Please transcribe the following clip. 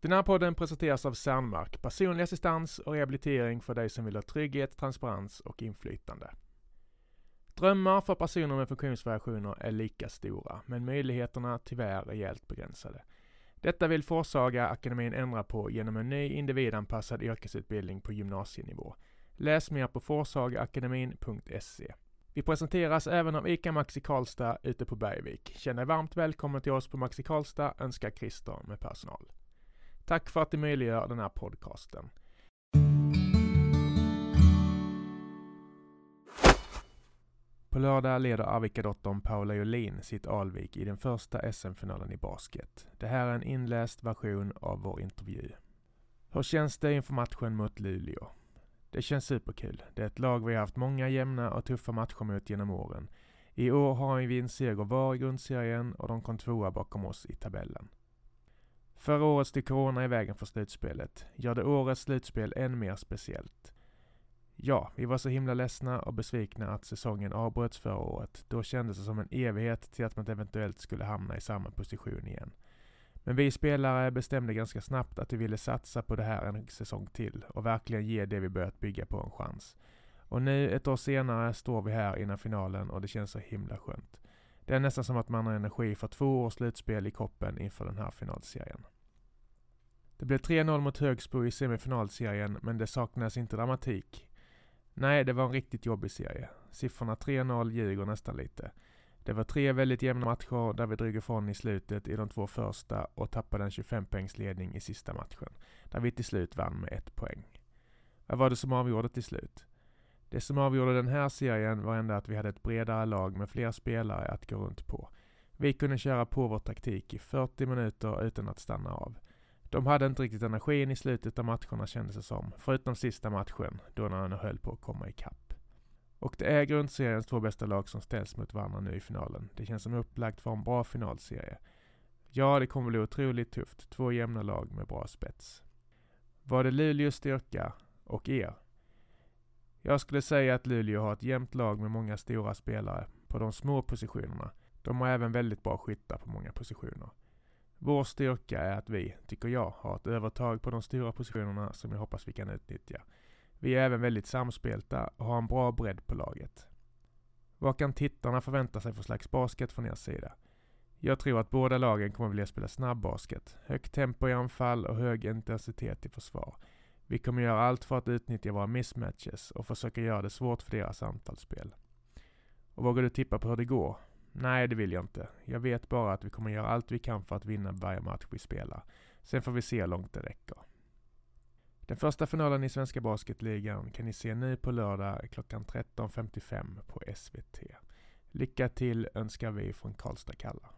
Den här podden presenteras av Cernmark, personlig assistans och rehabilitering för dig som vill ha trygghet, transparens och inflytande. Drömmar för personer med funktionsvariationer är lika stora, men möjligheterna tyvärr rejält begränsade. Detta vill Forsaga akademin ändra på genom en ny individanpassad yrkesutbildning på gymnasienivå. Läs mer på forsagaakademin.se. Vi presenteras även av ICA Maxi Karlstad ute på Bergvik. Känn dig varmt välkommen till oss på Maxi Karlstad, önskar Christer med personal. Tack för att du möjliggör den här podcasten. På lördag leder Arvika-dottern Paula Jolin sitt Alvik i den första SM-finalen i basket. Det här är en inläst version av vår intervju. Hur känns det inför matchen mot Luleå? Det känns superkul. Det är ett lag vi har haft många jämna och tuffa matcher mot genom åren. I år har vi en seger var i grundserien och de kom tvåa bakom oss i tabellen. Förra året stod Corona i vägen för slutspelet. Gör det årets slutspel än mer speciellt. Ja, vi var så himla ledsna och besvikna att säsongen avbröts förra året. Då kändes det som en evighet till att man eventuellt skulle hamna i samma position igen. Men vi spelare bestämde ganska snabbt att vi ville satsa på det här en säsong till och verkligen ge det vi börjat bygga på en chans. Och nu, ett år senare, står vi här innan finalen och det känns så himla skönt. Det är nästan som att man har energi för två års slutspel i kroppen inför den här finalserien. Det blev 3-0 mot Högsbo i semifinalserien, men det saknas inte dramatik. Nej, det var en riktigt jobbig serie. Siffrorna 3-0 ljuger nästan lite. Det var tre väldigt jämna matcher där vi drog ifrån i slutet i de två första och tappade en 25 poängsledning i sista matchen, där vi till slut vann med ett poäng. Vad var det som avgjorde till slut? Det som avgjorde den här serien var ändå att vi hade ett bredare lag med fler spelare att gå runt på. Vi kunde köra på vår taktik i 40 minuter utan att stanna av. De hade inte riktigt energin i slutet av matcherna kändes det som, förutom sista matchen, då när han höll på att komma ikapp. Och det är grundseriens två bästa lag som ställs mot varandra nu i finalen. Det känns som upplagt för en bra finalserie. Ja, det kommer bli otroligt tufft. Två jämna lag med bra spets. Var det Luleås styrka och er? Jag skulle säga att Luleå har ett jämnt lag med många stora spelare på de små positionerna. De har även väldigt bra skyttar på många positioner. Vår styrka är att vi, tycker jag, har ett övertag på de stora positionerna som jag hoppas vi kan utnyttja. Vi är även väldigt samspelta och har en bra bredd på laget. Vad kan tittarna förvänta sig för slags basket från er sida? Jag tror att båda lagen kommer vilja spela snabb basket, högt tempo i anfall och hög intensitet i försvar. Vi kommer göra allt för att utnyttja våra mismatches och försöka göra det svårt för deras anfallsspel. Och vågar du tippa på hur det går? Nej, det vill jag inte. Jag vet bara att vi kommer göra allt vi kan för att vinna varje match vi spelar. Sen får vi se hur långt det räcker. Den första finalen i Svenska Basketligan kan ni se nu på lördag klockan 13.55 på SVT. Lycka till önskar vi från Karlstad Kalla.